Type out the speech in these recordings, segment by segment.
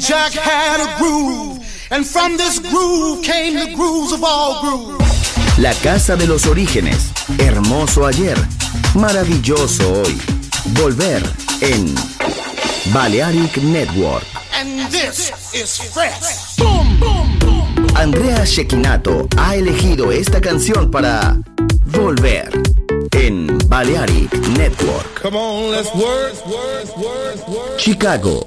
And Jack had a groove, and from this groove came the grooves of all grooves. La casa de los orígenes, hermoso ayer, maravilloso hoy. Volver en Balearic Network. And this is fresh. Boom, boom, boom. Andrea Shekinato ha elegido esta canción para Volver en Balearic Network. Come on, let's work, work, work, work. Chicago,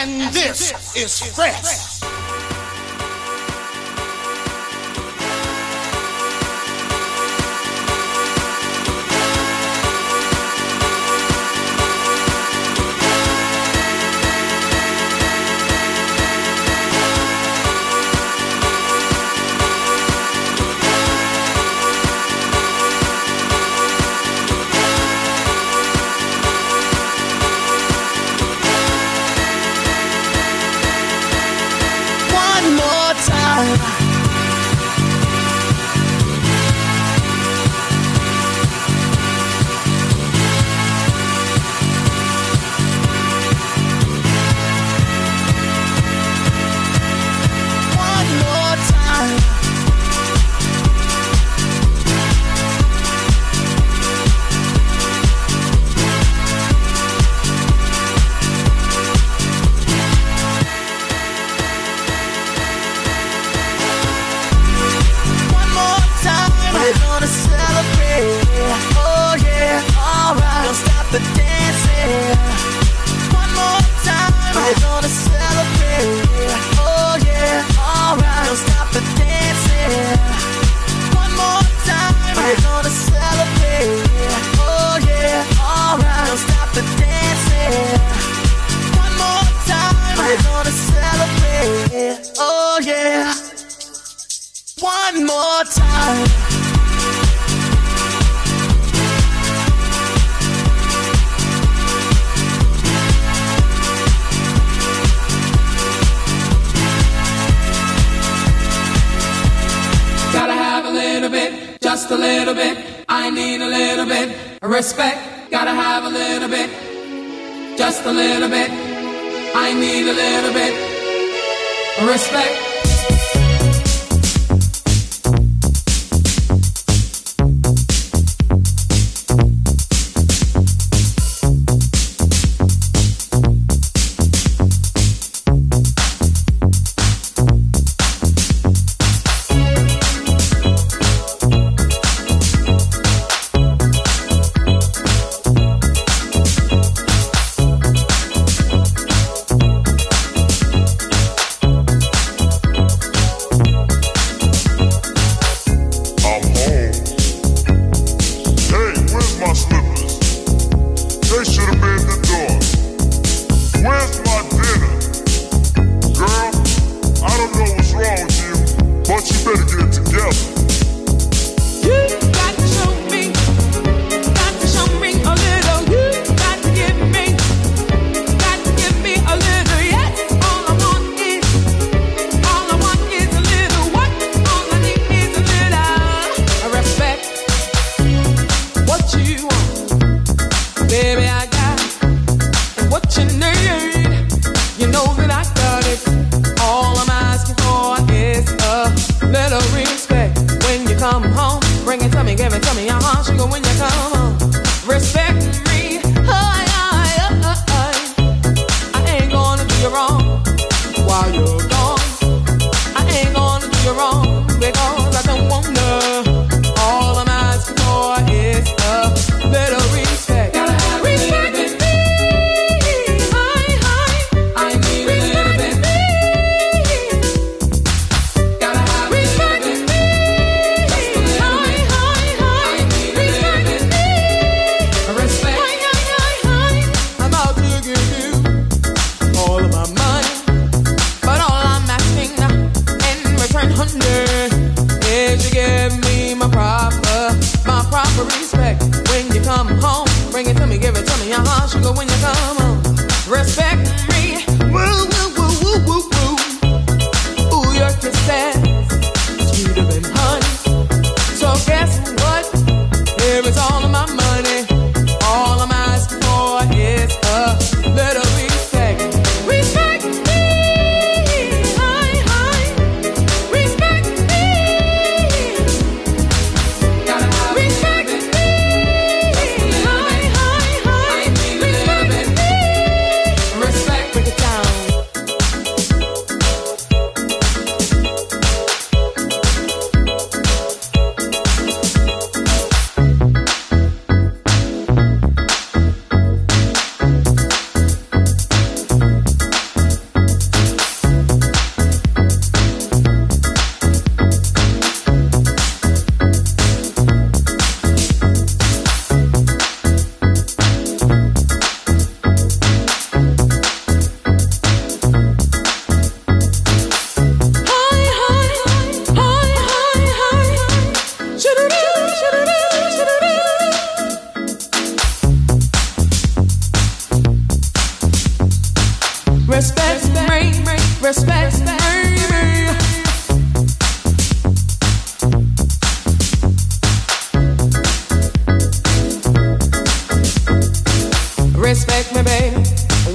And this is fresh. I need a little bit respect.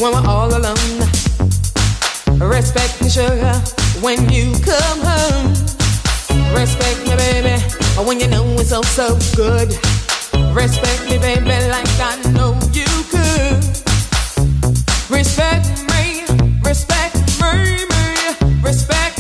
when we're all alone. Respect me, sugar, when you come home. Respect me, baby, when you know it's all so good. Respect me, baby, like I know you could. Respect me, respect me, me respect.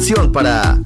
canción para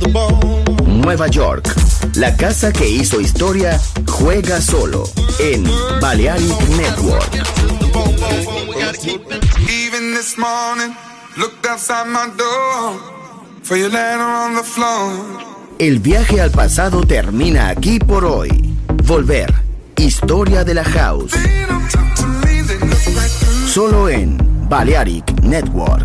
the bone. Nueva York. La casa que hizo historia juega solo en Balearic Network. Even this morning, looked outside my door for your letter on the floor. El viaje al pasado termina aquí por hoy. Volver. Historia de la house. Solo en Balearic Network.